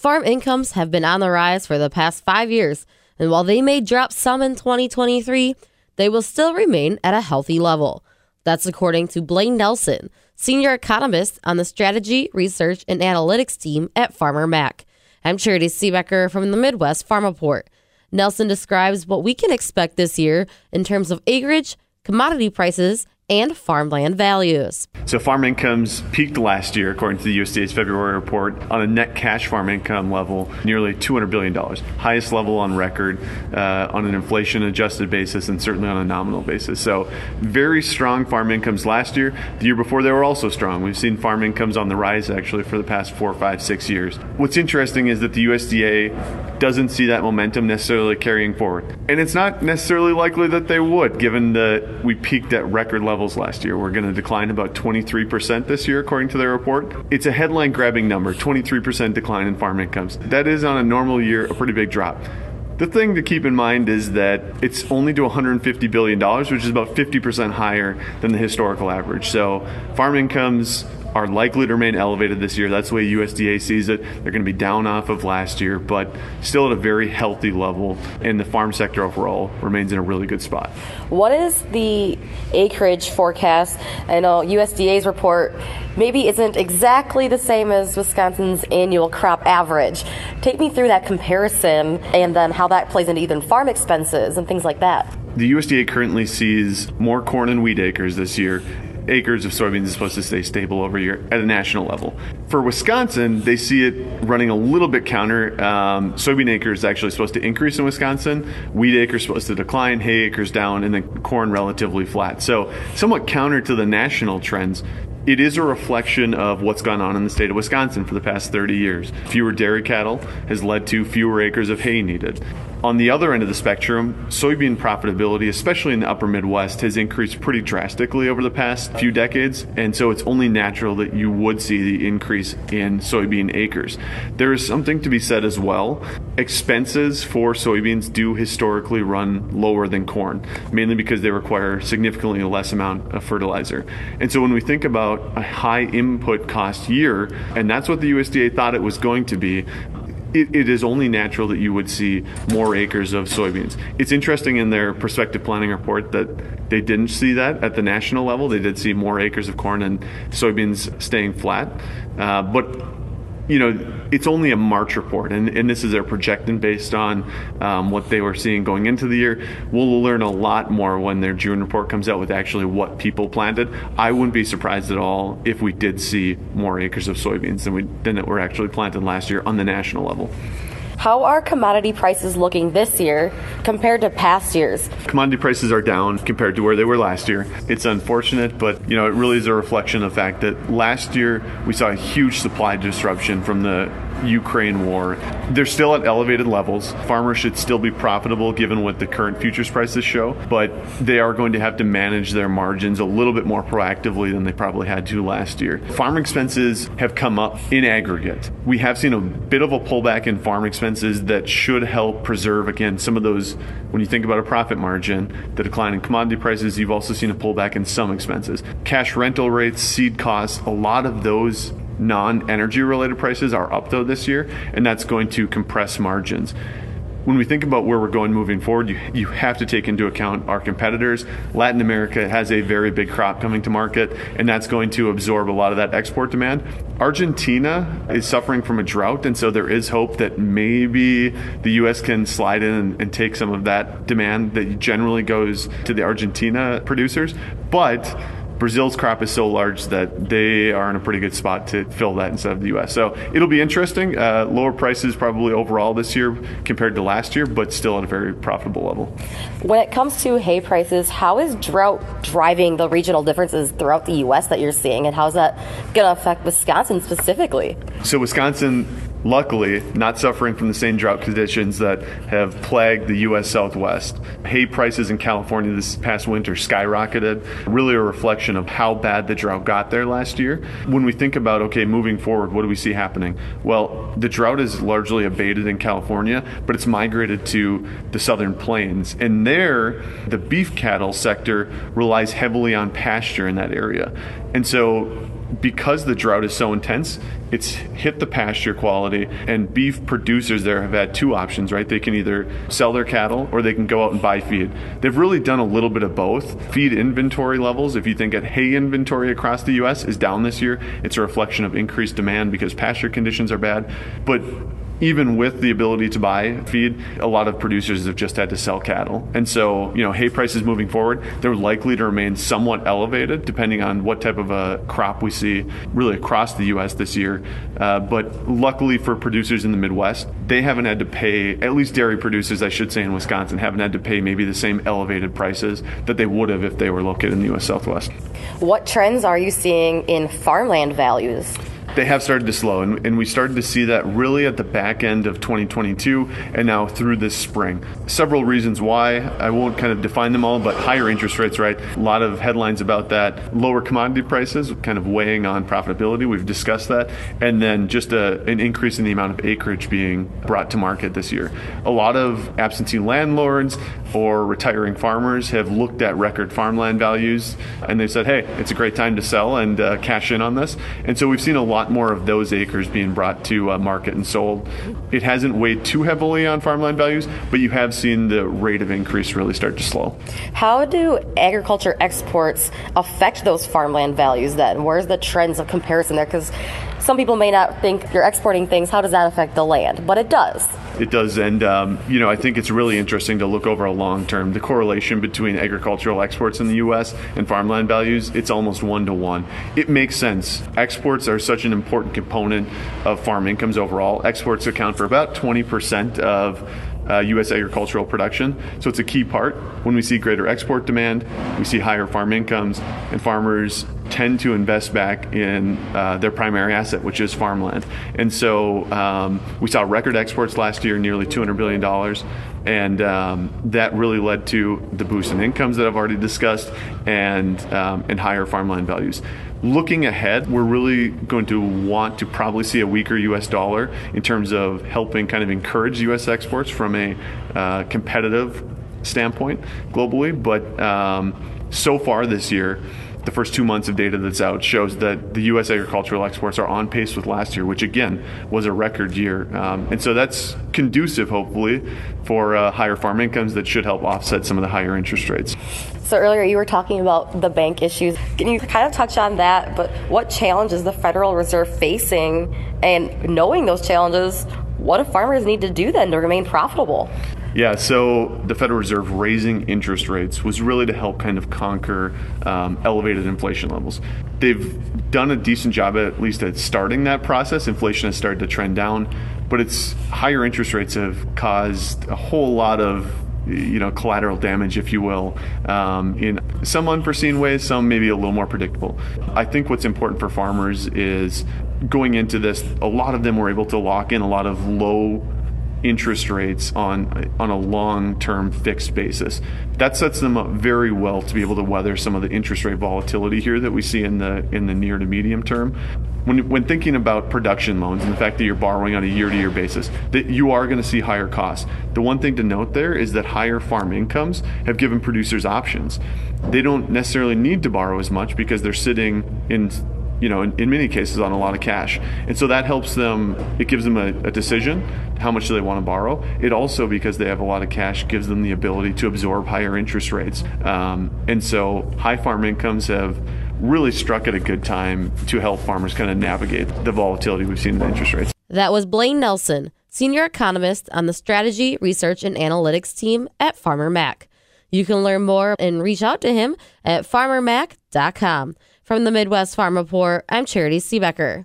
Farm incomes have been on the rise for the past five years, and while they may drop some in 2023, they will still remain at a healthy level. That's according to Blaine Nelson, senior economist on the strategy, research, and analytics team at Farmer Mac. I'm Charity Seebecker from the Midwest Farm Report. Nelson describes what we can expect this year in terms of acreage, commodity prices, and farmland values. So, farm incomes peaked last year, according to the USDA's February report, on a net cash farm income level, nearly $200 billion, highest level on record uh, on an inflation adjusted basis and certainly on a nominal basis. So, very strong farm incomes last year. The year before, they were also strong. We've seen farm incomes on the rise actually for the past four, five, six years. What's interesting is that the USDA doesn't see that momentum necessarily carrying forward. And it's not necessarily likely that they would, given that we peaked at record levels levels last year. We're going to decline about 23% this year, according to their report. It's a headline grabbing number 23% decline in farm incomes. That is on a normal year a pretty big drop. The thing to keep in mind is that it's only to $150 billion, which is about 50% higher than the historical average. So, farm incomes are likely to remain elevated this year. That's the way USDA sees it. They're going to be down off of last year, but still at a very healthy level. And the farm sector overall remains in a really good spot. What is the acreage forecast? I know USDA's report maybe isn't exactly the same as Wisconsin's annual crop average. Take me through that comparison and then how that plays into even farm expenses and things like that. The USDA currently sees more corn and wheat acres this year acres of soybeans is supposed to stay stable over year at a national level. For Wisconsin, they see it running a little bit counter. Um, soybean acres actually supposed to increase in Wisconsin, wheat acres supposed to decline, hay acres down, and then corn relatively flat. So somewhat counter to the national trends it is a reflection of what's gone on in the state of Wisconsin for the past 30 years. Fewer dairy cattle has led to fewer acres of hay needed. On the other end of the spectrum, soybean profitability, especially in the upper Midwest, has increased pretty drastically over the past few decades, and so it's only natural that you would see the increase in soybean acres. There is something to be said as well. Expenses for soybeans do historically run lower than corn, mainly because they require significantly less amount of fertilizer. And so when we think about a high input cost year, and that's what the USDA thought it was going to be, it, it is only natural that you would see more acres of soybeans. It's interesting in their prospective planning report that they didn't see that at the national level. They did see more acres of corn and soybeans staying flat. Uh, but you know, it's only a March report, and, and this is their projection based on um, what they were seeing going into the year. We'll learn a lot more when their June report comes out with actually what people planted. I wouldn't be surprised at all if we did see more acres of soybeans than we than that were actually planted last year on the national level. How are commodity prices looking this year compared to past years? Commodity prices are down compared to where they were last year. It's unfortunate, but you know, it really is a reflection of the fact that last year we saw a huge supply disruption from the Ukraine war. They're still at elevated levels. Farmers should still be profitable given what the current futures prices show, but they are going to have to manage their margins a little bit more proactively than they probably had to last year. Farm expenses have come up in aggregate. We have seen a bit of a pullback in farm expenses that should help preserve, again, some of those. When you think about a profit margin, the decline in commodity prices, you've also seen a pullback in some expenses. Cash rental rates, seed costs, a lot of those non-energy related prices are up though this year, and that's going to compress margins. When we think about where we're going moving forward, you, you have to take into account our competitors. Latin America has a very big crop coming to market, and that's going to absorb a lot of that export demand. Argentina is suffering from a drought, and so there is hope that maybe the U.S. can slide in and, and take some of that demand that generally goes to the Argentina producers. But Brazil's crop is so large that they are in a pretty good spot to fill that instead of the U.S. So it'll be interesting. Uh, lower prices probably overall this year compared to last year, but still at a very profitable level. When it comes to hay prices, how is drought driving the regional differences throughout the U.S. that you're seeing, and how is that going to affect Wisconsin specifically? So Wisconsin luckily not suffering from the same drought conditions that have plagued the U.S. Southwest. Hay prices in California this past winter skyrocketed, really a reflection of how bad the drought got there last year. When we think about, okay, moving forward, what do we see happening? Well, the drought is largely abated in California, but it's migrated to the southern plains. And there, the beef cattle sector relies heavily on pasture in that area. And so because the drought is so intense, it's hit the pasture quality, and beef producers there have had two options, right? They can either sell their cattle or they can go out and buy feed. They've really done a little bit of both. Feed inventory levels, if you think at hay inventory across the U.S., is down this year. It's a reflection of increased demand because pasture conditions are bad. But even with the ability to buy feed, a lot of producers have just had to sell cattle. And so, you know, hay prices moving forward, they're likely to remain somewhat elevated depending on what type of a crop we see really across the U.S. this year. Uh, but luckily for producers in the Midwest, they haven't had to pay, at least dairy producers, I should say, in Wisconsin, haven't had to pay maybe the same elevated prices that they would have if they were located in the U.S. Southwest. What trends are you seeing in farmland values? They have started to slow, and, and, we started to see that really at the back end of 2022 and now through this spring. Several reasons why. I won't kind of define them all, but higher interest rates, right? A lot of headlines about that. Lower commodity prices kind of weighing on profitability. We've discussed that. And then just a, an increase in the amount of acreage being brought to market this year. A lot of absentee landlords or retiring farmers have looked at record farmland values and they've said, hey, it's a great time to sell and uh, cash in on this. And so we've seen a lot lot more of those acres being brought to uh, market and sold. It hasn't weighed too heavily on farmland values, but you have seen the rate of increase really start to slow. How do agriculture exports affect those farmland values then? Where's the trends of comparison there? Because some people may not think you're exporting things. How does that affect the land? But it does. It does, and um, you know I think it's really interesting to look over a long term. The correlation between agricultural exports in the U.S. and farmland values it's almost one to one. It makes sense. Exports are such an important component of farm incomes overall. Exports account for about 20 percent of uh, U.S. agricultural production. So it's a key part. When we see greater export demand, we see higher farm incomes, and farmers tend to invest back in uh, their primary asset, which is farmland. And so um, we saw record exports last year, nearly $200 billion. And um, that really led to the boost in incomes that I've already discussed and, um, and higher farmland values. Looking ahead, we're really going to want to probably see a weaker US dollar in terms of helping kind of encourage US exports from a uh, competitive standpoint globally. But um, so far this year, the first two months of data that's out shows that the U.S. agricultural exports are on pace with last year, which again was a record year. Um, and so that's conducive, hopefully, for uh, higher farm incomes that should help offset some of the higher interest rates. So earlier you were talking about the bank issues. Can you kind of touch on that? But what challenges the Federal Reserve facing, and knowing those challenges, what do farmers need to do then to remain profitable? Yeah, so the Federal Reserve raising interest rates was really to help kind of conquer um, elevated inflation levels. They've done a decent job at least at starting that process. Inflation has started to trend down, but it's higher interest rates have caused a whole lot of you know collateral damage if you will um, in some unforeseen ways some maybe a little more predictable i think what's important for farmers is going into this a lot of them were able to lock in a lot of low interest rates on on a long-term fixed basis. That sets them up very well to be able to weather some of the interest rate volatility here that we see in the in the near to medium term. When, when thinking about production loans and the fact that you're borrowing on a year-to-year basis, that you are going to see higher costs. The one thing to note there is that higher farm incomes have given producers options. They don't necessarily need to borrow as much because they're sitting in you know, in, in, many cases on a lot of cash. And so that helps them, it gives them a, a, decision how much do they want to borrow. It also, because they have a lot of cash, gives them the ability to absorb higher interest rates. Um, and so high farm incomes have really struck at a good time to help farmers kind of navigate the volatility we've seen in interest rates. That was Blaine Nelson, senior economist on the strategy, research, and analytics team at Farmer Mac. You can learn more and reach out to him at farmermac.com. From the Midwest Farm Report, I'm Charity Seebecker.